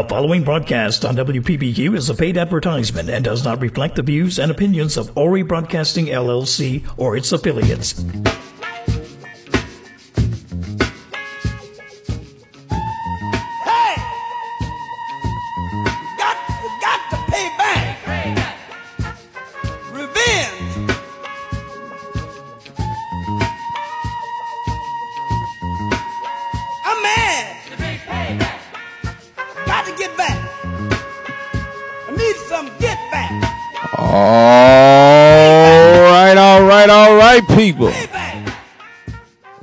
The following broadcast on WPBQ is a paid advertisement and does not reflect the views and opinions of Ori Broadcasting LLC or its affiliates.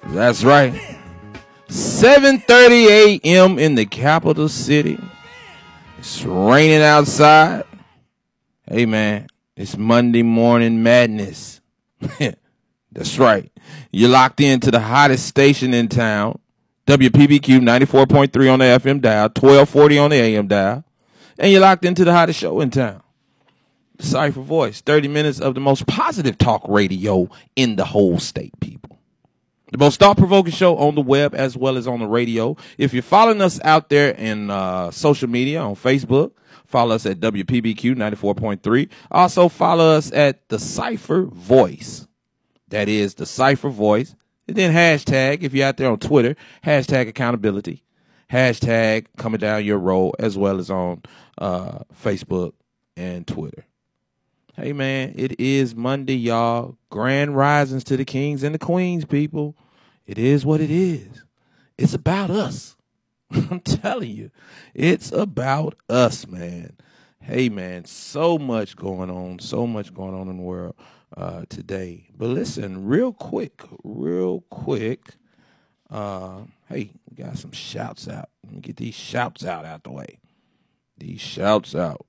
That's right. 7:30 a.m. in the capital city. It's raining outside. Hey man, it's Monday morning madness. That's right. You're locked into the hottest station in town. WPBQ 94.3 on the FM dial, 1240 on the AM dial. And you're locked into the hottest show in town. Cipher Voice, 30 minutes of the most positive talk radio in the whole state, people. The most thought provoking show on the web as well as on the radio. If you're following us out there in uh, social media on Facebook, follow us at WPBQ 94.3. Also, follow us at The Cipher Voice. That is The Cipher Voice. And then hashtag, if you're out there on Twitter, hashtag accountability, hashtag coming down your road, as well as on uh, Facebook and Twitter. Hey man, it is Monday, y'all. Grand risings to the kings and the queens, people. It is what it is. It's about us. I'm telling you, it's about us, man. Hey man, so much going on, so much going on in the world uh, today. But listen, real quick, real quick. Uh, hey, we got some shouts out. Let me get these shouts out out the way. These shouts out.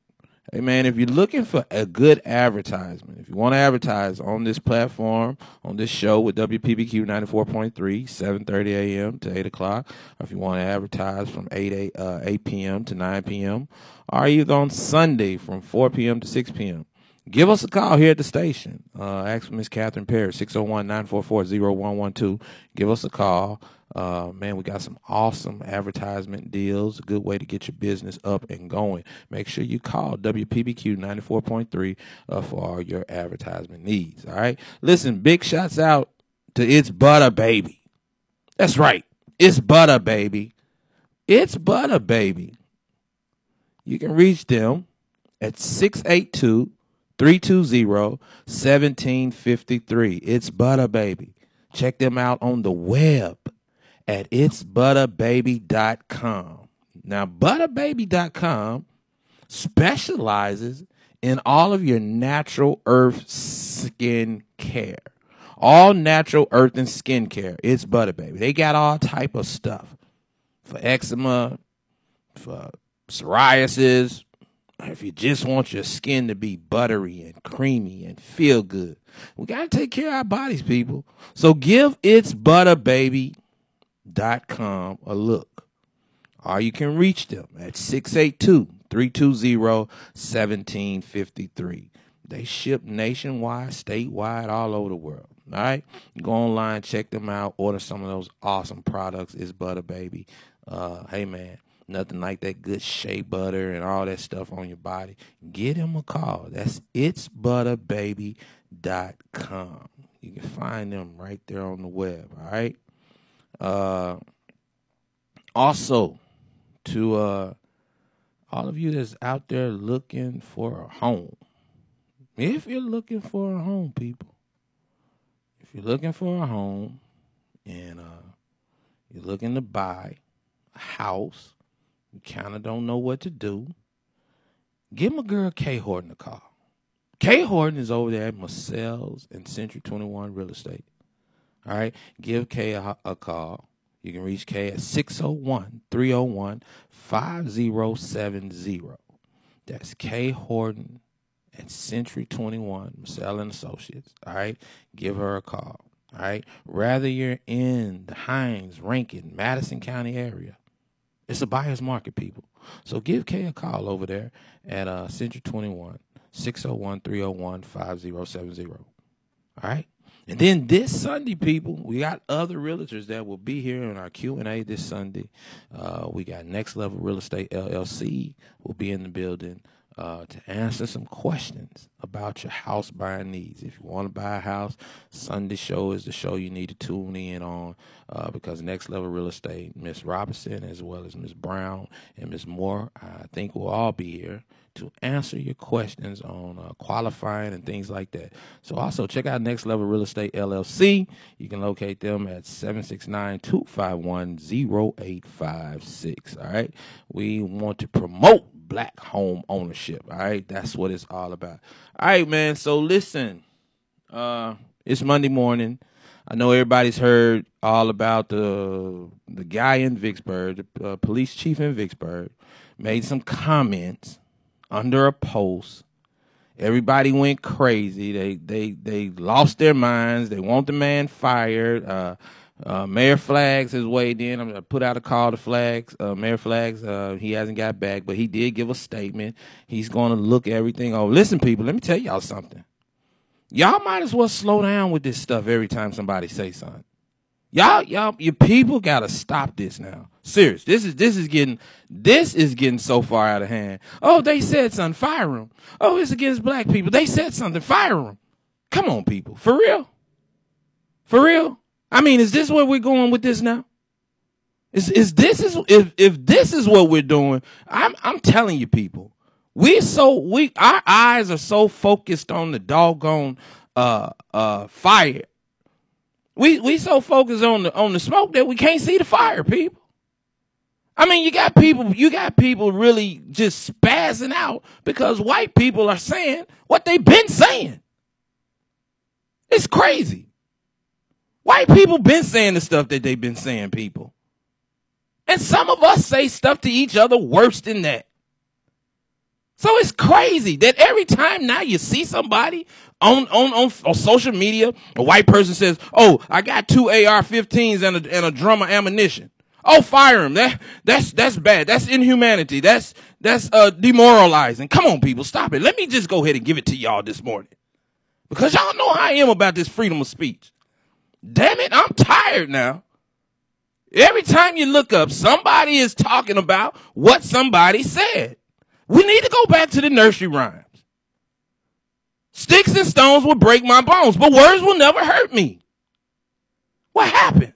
Hey man, if you're looking for a good advertisement, if you want to advertise on this platform, on this show with WPBQ 94.3, 7.30 a.m. to 8 o'clock, or if you want to advertise from 8, 8, uh, 8 p.m. to 9 p.m., or either on Sunday from 4 p.m. to 6 p.m., give us a call here at the station. Uh, ask for Miss Catherine Perry, 601-944-0112. Give us a call. Uh, man, we got some awesome advertisement deals. A good way to get your business up and going. Make sure you call WPBQ 94.3 uh, for all your advertisement needs. All right. Listen, big shots out to It's Butter Baby. That's right. It's Butter Baby. It's Butter Baby. You can reach them at 682 320 1753. It's Butter Baby. Check them out on the web at itsbutterbaby.com. Now, butterbaby.com specializes in all of your natural earth skin care. All natural earth and skin care. It's Butterbaby. They got all type of stuff for eczema, for psoriasis, if you just want your skin to be buttery and creamy and feel good. We got to take care of our bodies, people. So give it's butterbaby.com a look. Or you can reach them at 682 320 1753. They ship nationwide, statewide, all over the world. All right? Go online, check them out, order some of those awesome products. It's Butter Baby. Uh, hey, man, nothing like that good shea butter and all that stuff on your body. Get them a call. That's itsbutterbaby.com. You can find them right there on the web. All right? Uh, also, to uh, all of you that's out there looking for a home, if you're looking for a home, people, if you're looking for a home and uh, you're looking to buy a house, you kind of don't know what to do, give my girl Kay Horton a call. Kay Horton is over there at Maselle's and Century 21 Real Estate. All right, give Kay a, a call. You can reach Kay at 601 301 5070. That's Kay Horton at Century 21, Maselle and Associates. All right, give her a call. All right, rather you're in the Hinds, Rankin, Madison County area, it's a buyer's market, people. So give Kay a call over there at uh, Century 21, 601 301 5070. All right. And then this Sunday, people, we got other realtors that will be here in our Q and A this Sunday. Uh, we got Next Level Real Estate LLC will be in the building uh, to answer some questions about your house buying needs. If you want to buy a house, Sunday show is the show you need to tune in on uh, because Next Level Real Estate, Miss Robinson, as well as Miss Brown and Miss Moore, I think will all be here to answer your questions on uh, qualifying and things like that. So also check out Next Level Real Estate LLC. You can locate them at 769-251-0856. All right. We want to promote black home ownership. All right, that's what it's all about. All right, man. So listen, uh, it's Monday morning. I know everybody's heard all about the the guy in Vicksburg, the uh, police chief in Vicksburg, made some comments under a post. Everybody went crazy. They they they lost their minds. They want the man fired. Uh, uh, Mayor Flaggs has weighed in. I'm gonna put out a call to Flaggs. Uh, Mayor Flaggs, uh, he hasn't got back, but he did give a statement. He's going to look everything over. Listen, people, let me tell y'all something. Y'all might as well slow down with this stuff every time somebody say something. Y'all, y'all, your people gotta stop this now. Serious. This is this is getting this is getting so far out of hand. Oh, they said something. Fire them. Oh, it's against black people. They said something. Fire them. Come on, people. For real. For real. I mean, is this where we're going with this now? Is is this is if if this is what we're doing? I'm I'm telling you, people, we so we our eyes are so focused on the doggone uh uh fire. We we so focused on the on the smoke that we can't see the fire, people. I mean, you got people, you got people really just spazzing out because white people are saying what they've been saying. It's crazy. White people been saying the stuff that they've been saying, people. And some of us say stuff to each other worse than that. So it's crazy that every time now you see somebody on, on, on, on social media, a white person says, Oh, I got two AR-15s and a, and a drum of ammunition. Oh, fire him. That, that's, that's bad. That's inhumanity. That's, that's, uh, demoralizing. Come on, people. Stop it. Let me just go ahead and give it to y'all this morning. Because y'all know how I am about this freedom of speech. Damn it, I'm tired now. Every time you look up, somebody is talking about what somebody said. We need to go back to the nursery rhymes. Sticks and stones will break my bones, but words will never hurt me. What happened?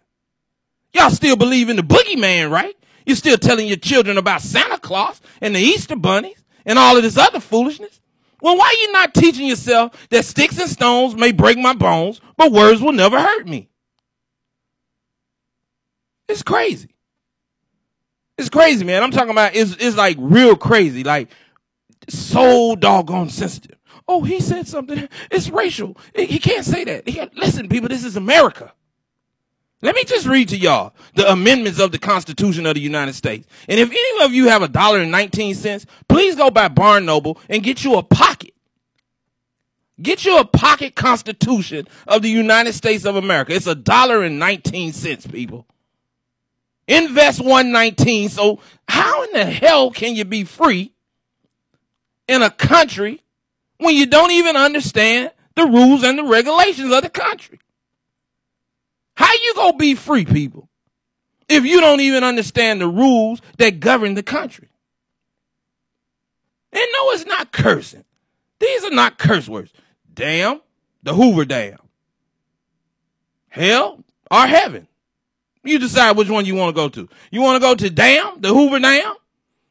Y'all still believe in the boogeyman, right? You're still telling your children about Santa Claus and the Easter bunnies and all of this other foolishness. Well, why are you not teaching yourself that sticks and stones may break my bones, but words will never hurt me? It's crazy. It's crazy, man. I'm talking about it's it's like real crazy, like so doggone sensitive. Oh, he said something. It's racial. He can't say that. He listen, people, this is America. Let me just read to y'all the amendments of the Constitution of the United States. And if any of you have a dollar and 19 cents, please go by Barn Noble and get you a pocket. Get you a pocket Constitution of the United States of America. It's a dollar and 19 cents, people. Invest 119. So how in the hell can you be free in a country when you don't even understand the rules and the regulations of the country? You gonna be free, people, if you don't even understand the rules that govern the country? And no, it's not cursing. These are not curse words. Damn, the Hoover Dam. Hell or heaven. You decide which one you want to go to. You want to go to Dam, the Hoover Dam?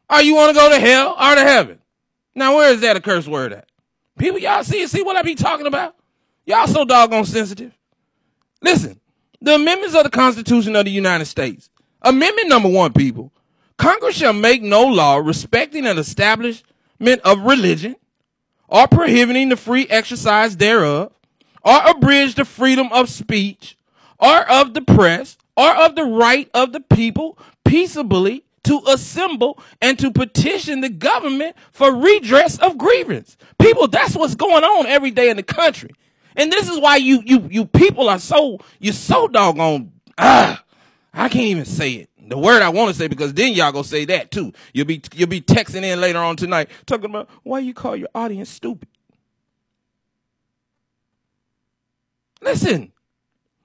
Or you want to go to hell or to heaven? Now, where is that a curse word at? People, y'all see see what I be talking about? Y'all so doggone sensitive. Listen, the amendments of the Constitution of the United States. Amendment number one, people. Congress shall make no law respecting an establishment of religion or prohibiting the free exercise thereof or abridge the freedom of speech or of the press or of the right of the people peaceably to assemble and to petition the government for redress of grievance. People, that's what's going on every day in the country. And this is why you you you people are so you're so doggone ah I can't even say it. The word I want to say because then y'all gonna say that too. You'll be you'll be texting in later on tonight talking about why you call your audience stupid. Listen.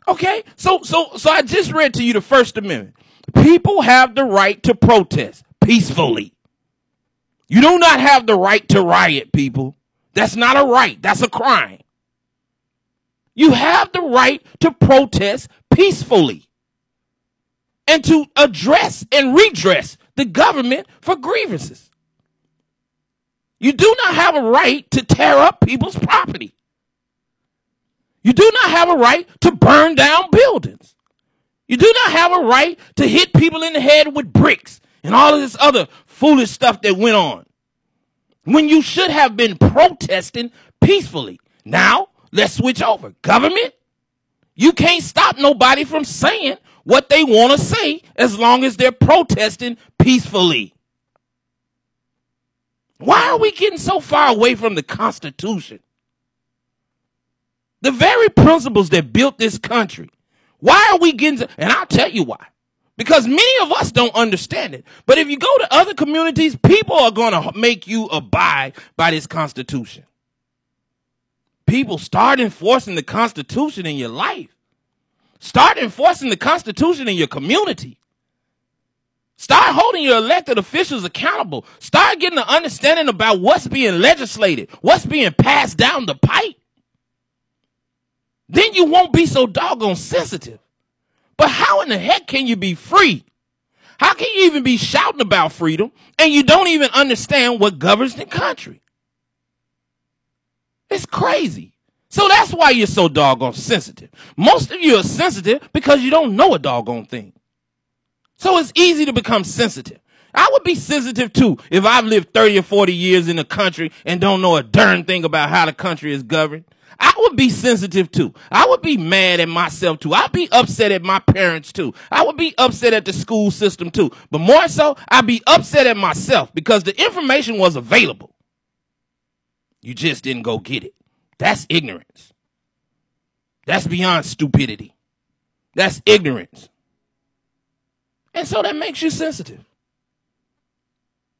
Okay? So so so I just read to you the First Amendment. People have the right to protest peacefully. You do not have the right to riot, people. That's not a right. That's a crime. You have the right to protest peacefully and to address and redress the government for grievances. You do not have a right to tear up people's property. You do not have a right to burn down buildings. You do not have a right to hit people in the head with bricks and all of this other foolish stuff that went on. When you should have been protesting peacefully. Now, let's switch over. Government, you can't stop nobody from saying what they want to say as long as they're protesting peacefully. Why are we getting so far away from the Constitution? The very principles that built this country. Why are we getting, and I'll tell you why. Because many of us don't understand it. But if you go to other communities, people are going to make you abide by this Constitution. People start enforcing the Constitution in your life. Start enforcing the Constitution in your community. Start holding your elected officials accountable. Start getting an understanding about what's being legislated, what's being passed down the pipe. Then you won't be so doggone sensitive. But how in the heck can you be free? How can you even be shouting about freedom and you don't even understand what governs the country? It's crazy. So that's why you're so doggone sensitive. Most of you are sensitive because you don't know a doggone thing. So it's easy to become sensitive. I would be sensitive too if I've lived 30 or 40 years in the country and don't know a darn thing about how the country is governed. I would be sensitive too. I would be mad at myself too. I'd be upset at my parents too. I would be upset at the school system too. But more so, I'd be upset at myself because the information was available. You just didn't go get it. That's ignorance. That's beyond stupidity. That's ignorance. And so that makes you sensitive.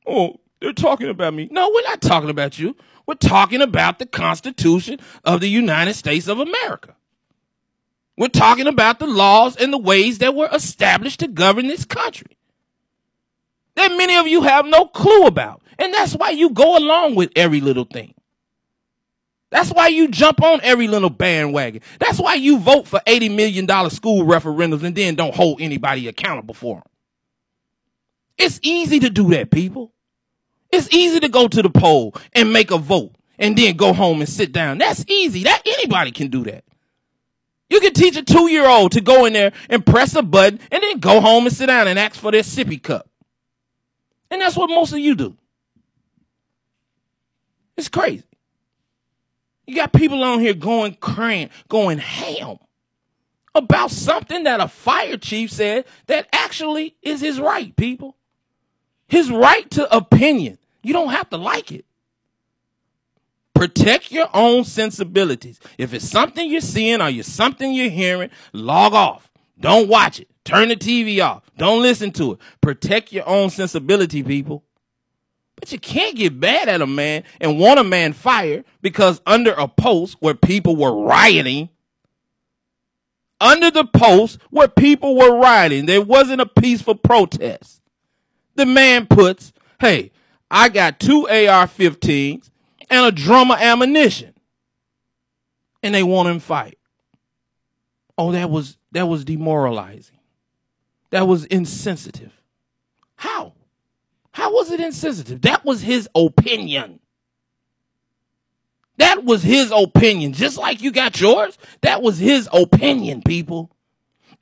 Oh, they're talking about me. No, we're not talking about you. We're talking about the Constitution of the United States of America. We're talking about the laws and the ways that were established to govern this country that many of you have no clue about. And that's why you go along with every little thing. That's why you jump on every little bandwagon. That's why you vote for $80 million school referendums and then don't hold anybody accountable for them. It's easy to do that, people. It's easy to go to the poll and make a vote and then go home and sit down. That's easy. That anybody can do that. You can teach a two year old to go in there and press a button and then go home and sit down and ask for their sippy cup. And that's what most of you do. It's crazy. You got people on here going cran, going ham about something that a fire chief said that actually is his right, people. His right to opinion. You don't have to like it. Protect your own sensibilities. If it's something you're seeing or you're something you're hearing, log off. Don't watch it. Turn the TV off. Don't listen to it. Protect your own sensibility, people. But you can't get mad at a man and want a man fired because under a post where people were rioting, under the post where people were rioting, there wasn't a peaceful protest. The man puts, hey, I got two AR 15s and a drum of ammunition. And they want him fight. Oh, that was that was demoralizing. That was insensitive. How? How was it insensitive? That was his opinion. That was his opinion. Just like you got yours, that was his opinion, people.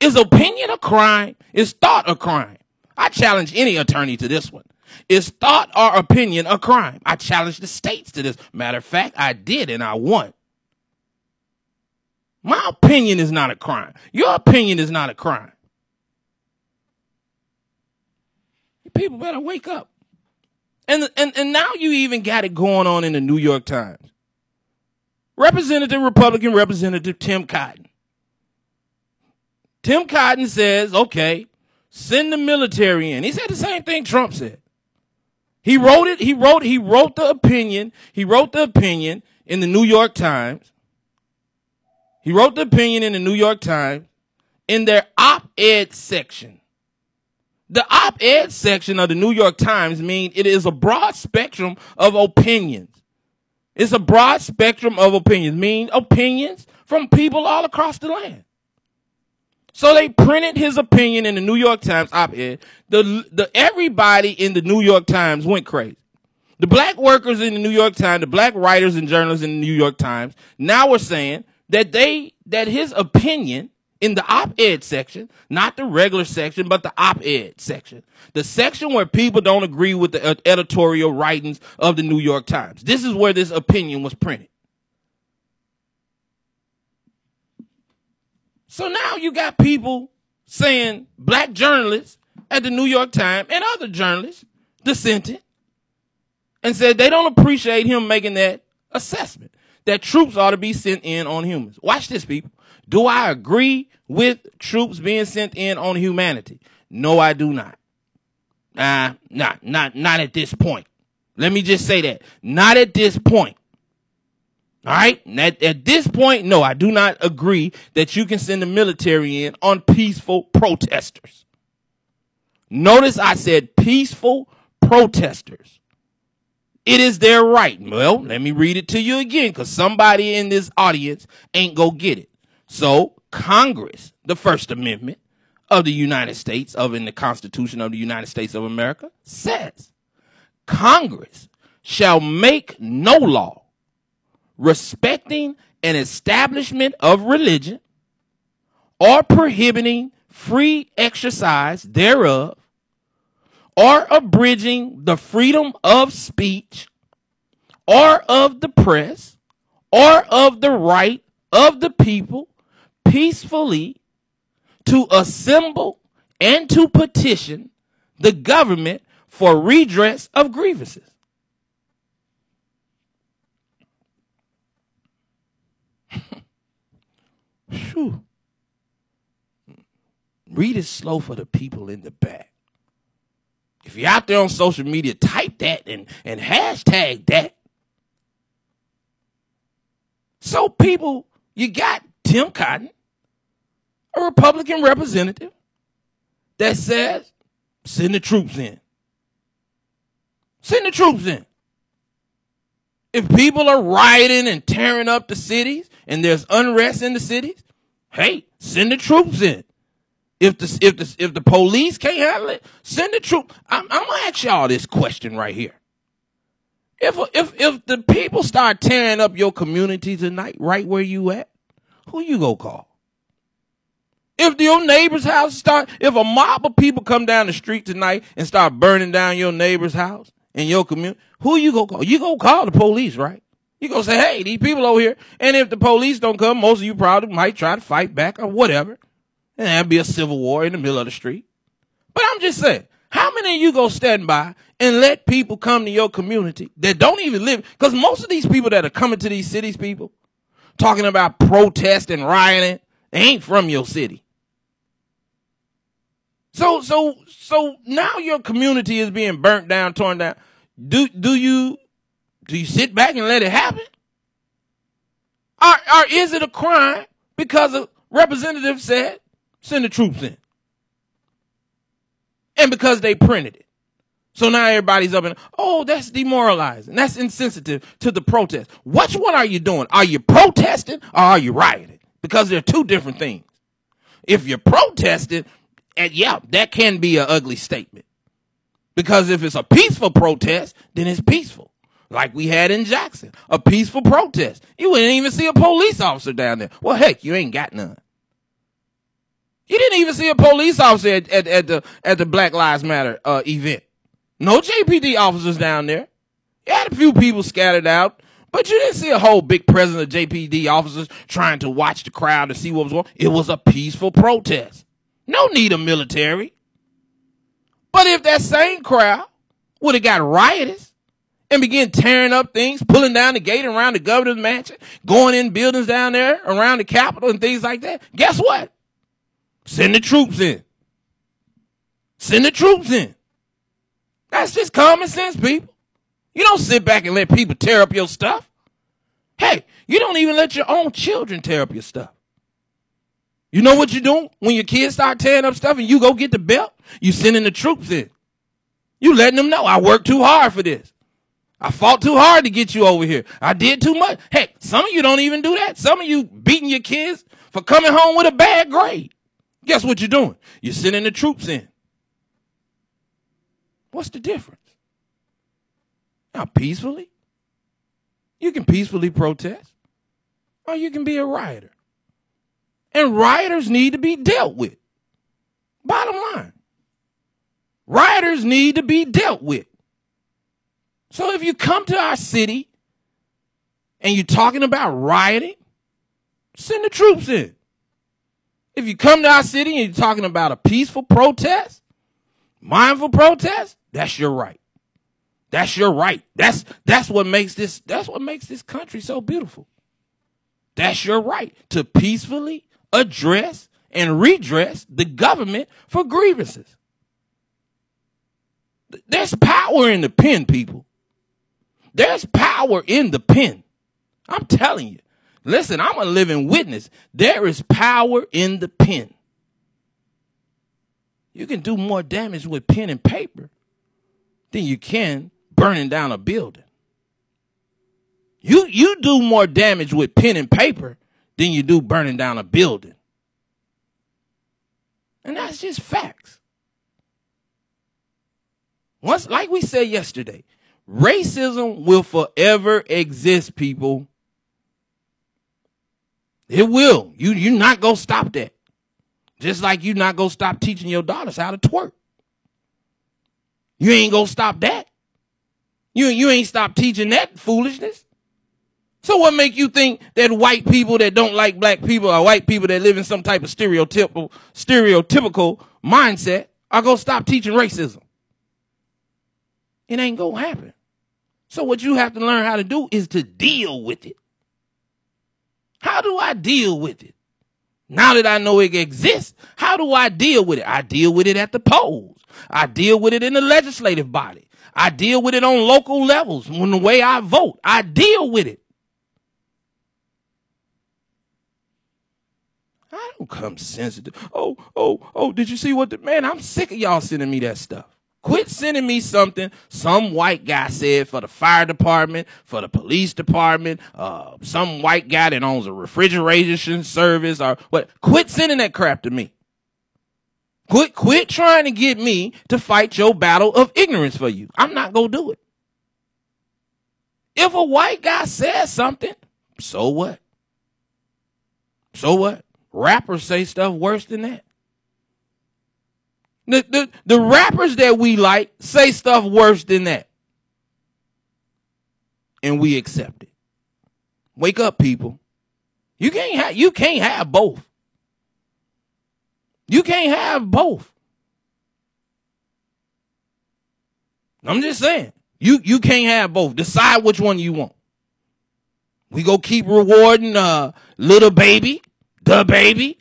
Is opinion a crime? Is thought a crime? I challenge any attorney to this one. Is thought or opinion a crime? I challenge the states to this. Matter of fact, I did and I won. My opinion is not a crime. Your opinion is not a crime. People better wake up. And, and, and now you even got it going on in the New York Times. Representative, Republican Representative Tim Cotton. Tim Cotton says, okay, send the military in. He said the same thing Trump said. He wrote it, he wrote, he wrote the opinion, he wrote the opinion in the New York Times. He wrote the opinion in the New York Times in their op-ed section. The op-ed section of the New York Times means it is a broad spectrum of opinions. It's a broad spectrum of opinions, mean opinions from people all across the land. So they printed his opinion in the New York Times op-ed. The, the, everybody in the New York Times went crazy. The black workers in the New York Times, the black writers and journalists in the New York Times now are saying that they, that his opinion in the op-ed section, not the regular section, but the op-ed section, the section where people don't agree with the editorial writings of the New York Times. This is where this opinion was printed. So now you got people saying black journalists at the New York Times and other journalists dissented and said they don't appreciate him making that assessment that troops ought to be sent in on humans. Watch this, people. Do I agree with troops being sent in on humanity? No, I do not. Uh, not, not, not at this point. Let me just say that. Not at this point. All right. At, at this point, no, I do not agree that you can send the military in on peaceful protesters. Notice I said peaceful protesters. It is their right. Well, let me read it to you again because somebody in this audience ain't go get it. So Congress, the First Amendment of the United States, of in the Constitution of the United States of America, says Congress shall make no law respecting an establishment of religion or prohibiting free exercise thereof or abridging the freedom of speech or of the press or of the right of the people peacefully to assemble and to petition the government for redress of grievances. Whew. Read it slow for the people in the back. If you're out there on social media, type that and, and hashtag that. So, people, you got Tim Cotton, a Republican representative, that says, send the troops in. Send the troops in. If people are rioting and tearing up the cities and there's unrest in the cities, hey, send the troops in. If the if the if the police can't handle it, send the troop. I'm, I'm gonna ask y'all this question right here. If if if the people start tearing up your community tonight, right where you at, who you go call? If your neighbor's house start, if a mob of people come down the street tonight and start burning down your neighbor's house in your community, who you go call? You go call the police, right? You gonna say, hey, these people over here. And if the police don't come, most of you probably might try to fight back or whatever. And there'd be a civil war in the middle of the street. But I'm just saying, how many of you go stand by and let people come to your community that don't even live? Because most of these people that are coming to these cities, people talking about protest and rioting, they ain't from your city. So, so, so now your community is being burnt down, torn down. Do, do you, do you sit back and let it happen? Or, or is it a crime because a representative said, send the troops in? And because they printed it. So now everybody's up and, oh, that's demoralizing. That's insensitive to the protest. Which one are you doing? Are you protesting or are you rioting? Because they're two different things. If you're protesting, and yeah, that can be an ugly statement. Because if it's a peaceful protest, then it's peaceful. Like we had in Jackson, a peaceful protest. You wouldn't even see a police officer down there. Well, heck, you ain't got none. You didn't even see a police officer at, at, at the at the Black Lives Matter uh, event. No JPD officers down there. You had a few people scattered out, but you didn't see a whole big presence of JPD officers trying to watch the crowd to see what was going. It was a peaceful protest. No need of military. But if that same crowd would have got riotous and began tearing up things, pulling down the gate around the governor's mansion, going in buildings down there around the Capitol and things like that, guess what? Send the troops in. Send the troops in. That's just common sense, people. You don't sit back and let people tear up your stuff. Hey, you don't even let your own children tear up your stuff. You know what you're doing when your kids start tearing up stuff and you go get the belt? You sending the troops in. You letting them know I worked too hard for this. I fought too hard to get you over here. I did too much. Heck, some of you don't even do that. Some of you beating your kids for coming home with a bad grade. Guess what you're doing? You're sending the troops in. What's the difference? Now, peacefully, you can peacefully protest, or you can be a rioter. And rioters need to be dealt with. Bottom line. Rioters need to be dealt with. So if you come to our city and you're talking about rioting, send the troops in. If you come to our city and you're talking about a peaceful protest, mindful protest, that's your right. That's your right. That's that's what makes this that's what makes this country so beautiful. That's your right to peacefully address and redress the government for grievances. There's power in the pen, people. There's power in the pen. I'm telling you. Listen, I'm a living witness. There is power in the pen. You can do more damage with pen and paper than you can burning down a building. You you do more damage with pen and paper than you do burning down a building. And that's just facts. Once like we said yesterday, racism will forever exist, people. It will. You you're not gonna stop that. Just like you're not gonna stop teaching your daughters how to twerk. You ain't gonna stop that. You you ain't stop teaching that foolishness. So what make you think that white people that don't like black people or white people that live in some type of stereotypical stereotypical mindset are gonna stop teaching racism? It ain't gonna happen. So what you have to learn how to do is to deal with it. How do I deal with it? Now that I know it exists, how do I deal with it? I deal with it at the polls. I deal with it in the legislative body. I deal with it on local levels. When the way I vote, I deal with it. I don't come sensitive. Oh, oh, oh, did you see what the man? I'm sick of y'all sending me that stuff. Quit sending me something some white guy said for the fire department, for the police department, uh, some white guy that owns a refrigeration service or what. Quit sending that crap to me. Quit, quit trying to get me to fight your battle of ignorance for you. I'm not going to do it. If a white guy says something, so what? So what? Rappers say stuff worse than that. The, the, the rappers that we like say stuff worse than that. And we accept it. Wake up, people. You can't have you can't have both. You can't have both. I'm just saying. You you can't have both. Decide which one you want. We go keep rewarding uh little baby, the baby,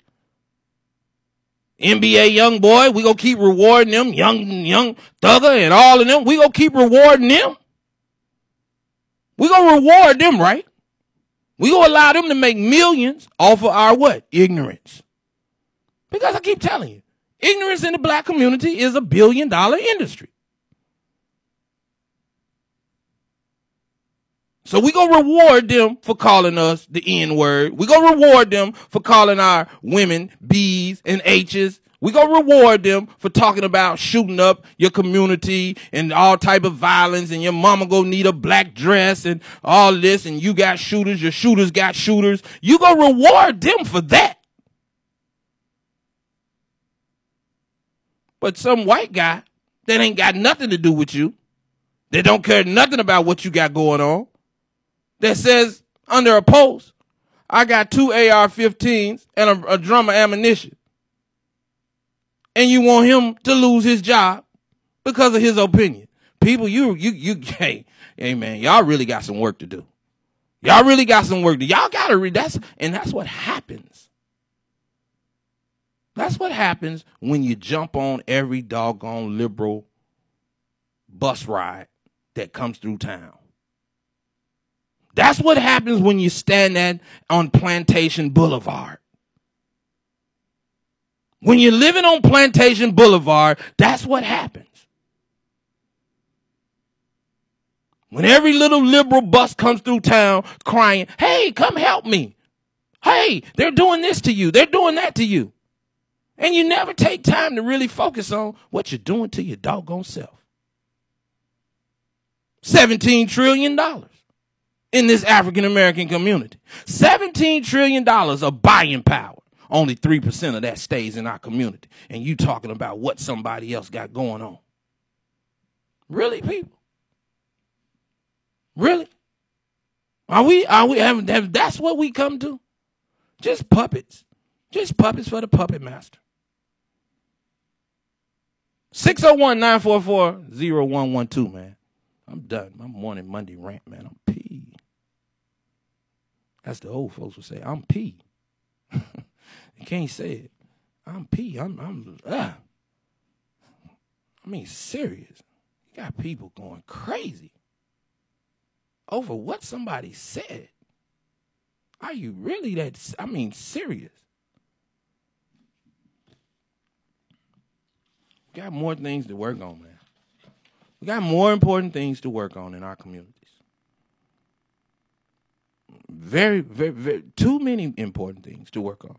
NBA YoungBoy, we gonna keep rewarding them, young young thugger and all of them. We gonna keep rewarding them. We gonna reward them, right? We gonna allow them to make millions off of our what? Ignorance. Because I keep telling you, ignorance in the black community is a billion dollar industry. So we gonna reward them for calling us the N word. We gonna reward them for calling our women B's and H's. We gonna reward them for talking about shooting up your community and all type of violence and your mama gonna need a black dress and all this and you got shooters, your shooters got shooters. You gonna reward them for that. But some white guy that ain't got nothing to do with you, that don't care nothing about what you got going on, that says under a post, I got two AR-15s and a, a drum of ammunition. And you want him to lose his job because of his opinion. People, you, you, you, hey, hey man, y'all really got some work to do. Y'all really got some work to Y'all gotta read that's, and that's what happens. That's what happens when you jump on every doggone liberal bus ride that comes through town. That's what happens when you stand at on Plantation Boulevard. When you're living on Plantation Boulevard, that's what happens. When every little liberal bus comes through town crying, hey, come help me. Hey, they're doing this to you. They're doing that to you. And you never take time to really focus on what you're doing to your doggone self. $17 trillion in this African American community. $17 trillion of buying power. Only 3% of that stays in our community. And you talking about what somebody else got going on. Really, people? Really? Are we, are we, have, have, that's what we come to? Just puppets. Just puppets for the puppet master. 601 944 0112, man. I'm done. My morning Monday rant, man. I'm P. That's the old folks would say. I'm P. you can't say it. I'm P. I'm I'm ah. I mean, serious. You got people going crazy over what somebody said. Are you really that I mean serious? We got more things to work on, man. We got more important things to work on in our communities. Very, very, very, too many important things to work on.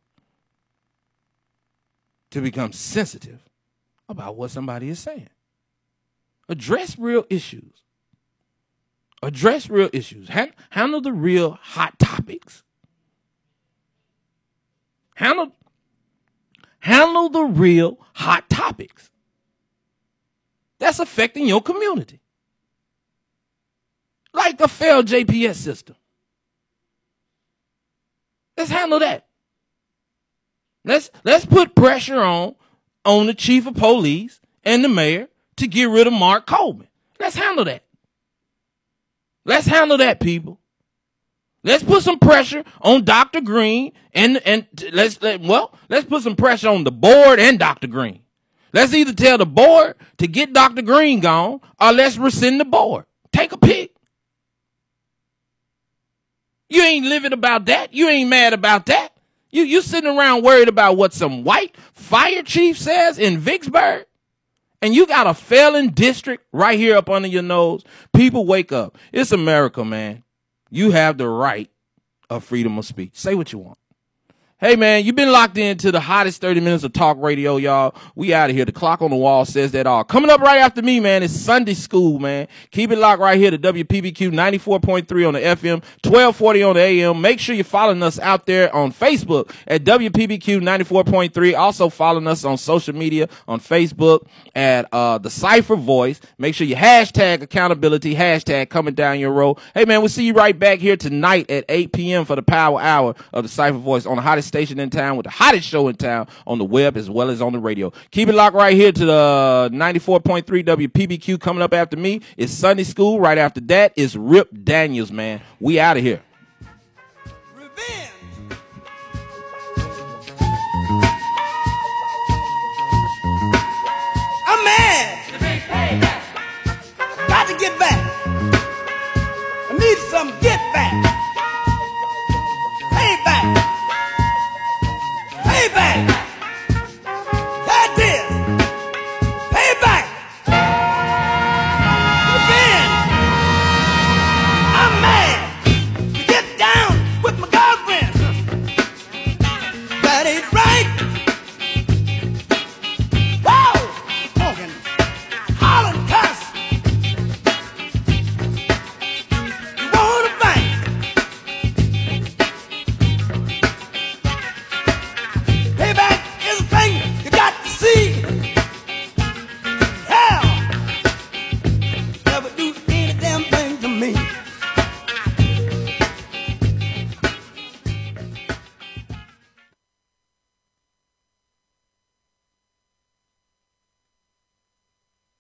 To become sensitive about what somebody is saying. Address real issues. Address real issues. handle the real hot topics. Handle, handle the real hot topics that's affecting your community. Like the failed JPS system. Let's handle that. Let's let's put pressure on on the chief of police and the mayor to get rid of Mark Coleman. Let's handle that. Let's handle that, people. Let's put some pressure on Dr. Greene and and let's let well, let's put some pressure on the board and Dr. Greene. Let's either tell the board to get Dr. Greene gone or let's rescind the board. Take a pick. You ain't living about that. You ain't mad about that. You you sitting around worried about what some white fire chief says in Vicksburg? And you got a failing district right here up under your nose. People wake up. It's America, man. You have the right of freedom of speech. Say what you want. Hey man, you've been locked into the hottest 30 minutes of talk radio, y'all. We out of here. The clock on the wall says that all. Coming up right after me, man, is Sunday school, man. Keep it locked right here to WPBQ 94.3 on the FM, 1240 on the AM. Make sure you're following us out there on Facebook at WPBQ 94.3. Also following us on social media on Facebook at, uh, the Cipher Voice. Make sure you hashtag accountability, hashtag coming down your road. Hey man, we'll see you right back here tonight at 8 p.m. for the power hour of the Cipher Voice on the hottest station in town with the hottest show in town on the web as well as on the radio. Keep it locked right here to the 94.3 WPBQ coming up after me. It's Sunday school. Right after that is Rip Daniels, man. We out of here.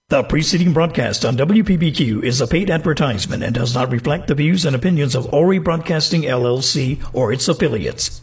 The preceding broadcast on WPBQ is a paid advertisement and does not reflect the views and opinions of Ori Broadcasting LLC or its affiliates.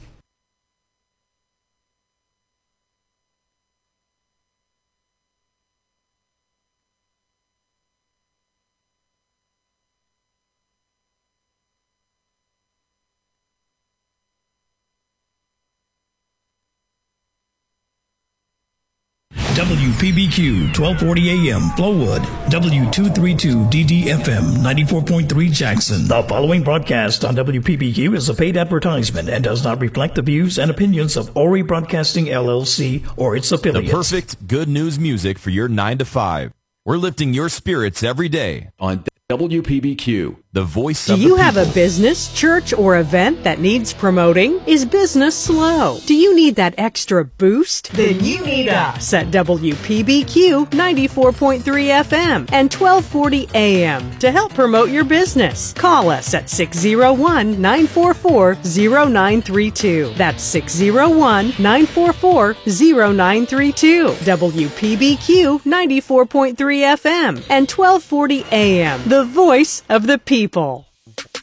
WPBQ 1240 AM Flowood, W232DDFM 94.3 Jackson. The following broadcast on WPBQ is a paid advertisement and does not reflect the views and opinions of Ori Broadcasting LLC or its affiliates. The perfect good news music for your 9 to 5. We're lifting your spirits every day on WPBQ, the voice Do you the have a business, church, or event that needs promoting? Is business slow? Do you need that extra boost? Then you need us at WPBQ 94.3 FM and 1240 AM to help promote your business. Call us at 601 944 0932. That's 601 944 0932. WPBQ 94.3 FM and 1240 AM. The voice of the people people.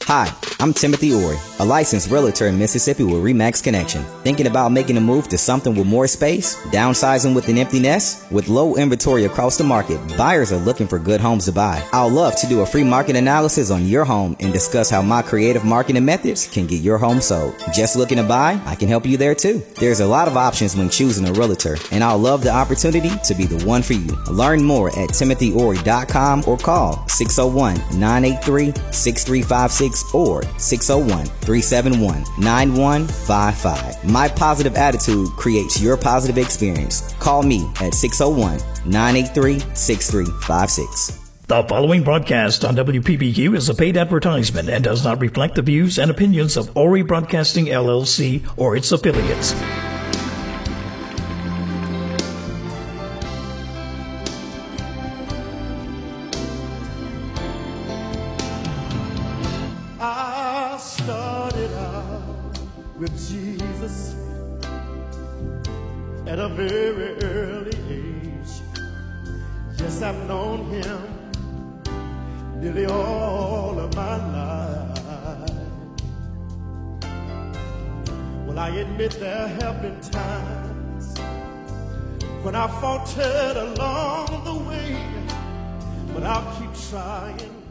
Hi, I'm Timothy Ori, a licensed realtor in Mississippi with REMAX Connection. Thinking about making a move to something with more space? Downsizing with an empty nest? With low inventory across the market, buyers are looking for good homes to buy. I'll love to do a free market analysis on your home and discuss how my creative marketing methods can get your home sold. Just looking to buy? I can help you there too. There's a lot of options when choosing a realtor, and I'll love the opportunity to be the one for you. Learn more at timothyori.com or call 601-983-6356 or 601-371-9155. My positive attitude creates your positive experience. Call me at 601-983-6356. The following broadcast on WPBQ is a paid advertisement and does not reflect the views and opinions of Ori Broadcasting LLC or its affiliates. With Jesus at a very early age. Yes, I've known him nearly all of my life. Well, I admit there have been times when I faltered along the way, but I'll keep trying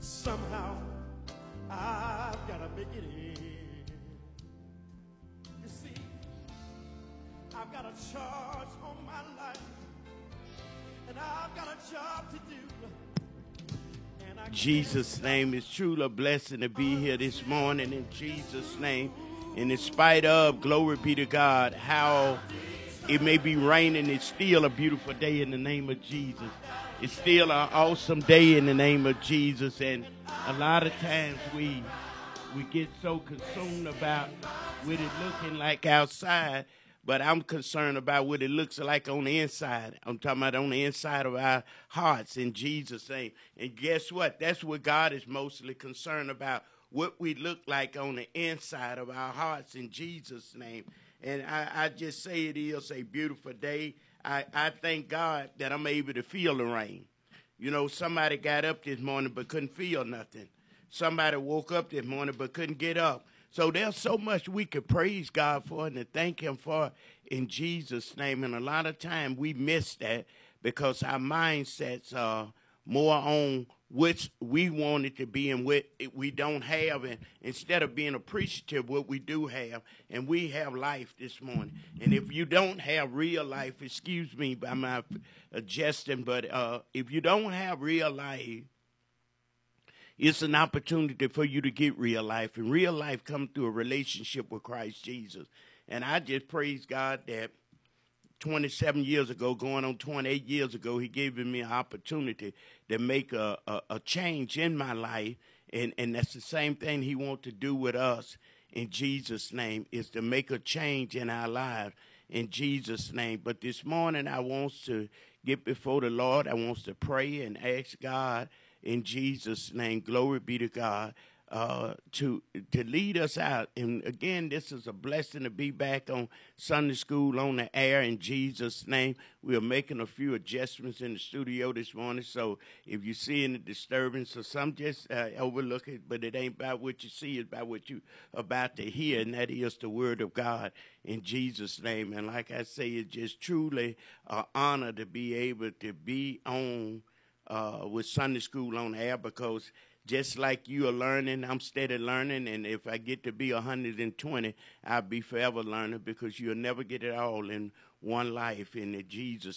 somehow. I've gotta make it. Jesus' name is truly a blessing to be here this morning in Jesus' name. And in spite of, glory be to God, how it may be raining, it's still a beautiful day in the name of Jesus. It's still an awesome day in the name of Jesus. And a lot of times we we get so consumed about what it looking like outside, but I'm concerned about what it looks like on the inside. I'm talking about on the inside of our hearts in Jesus' name. And guess what? That's what God is mostly concerned about. What we look like on the inside of our hearts in Jesus' name. And I, I just say it is a beautiful day. I, I thank God that I'm able to feel the rain. You know, somebody got up this morning but couldn't feel nothing. Somebody woke up this morning but couldn't get up. So there's so much we could praise God for and to thank Him for in Jesus' name. And a lot of time we miss that because our mindsets are more on which we want it to be and what we don't have, and instead of being appreciative what we do have, and we have life this morning. And if you don't have real life, excuse me, by my adjusting, but uh, if you don't have real life, it's an opportunity for you to get real life, and real life comes through a relationship with Christ Jesus. And I just praise God that 27 years ago, going on 28 years ago, he gave me an opportunity to make a, a, a change in my life. And, and that's the same thing he wants to do with us in Jesus' name, is to make a change in our lives in Jesus' name. But this morning, I want to get before the Lord. I want to pray and ask God in Jesus' name. Glory be to God. Uh, to to lead us out, and again, this is a blessing to be back on Sunday school on the air in Jesus' name. We are making a few adjustments in the studio this morning, so if you see any disturbance or some, just uh, overlook it. But it ain't about what you see; it's about what you about to hear, and that is the word of God in Jesus' name. And like I say, it's just truly an honor to be able to be on uh, with Sunday school on air because just like you are learning, I'm steady learning. And if I get to be 120, I'll be forever learning because you'll never get it all in one life. In the Jesus'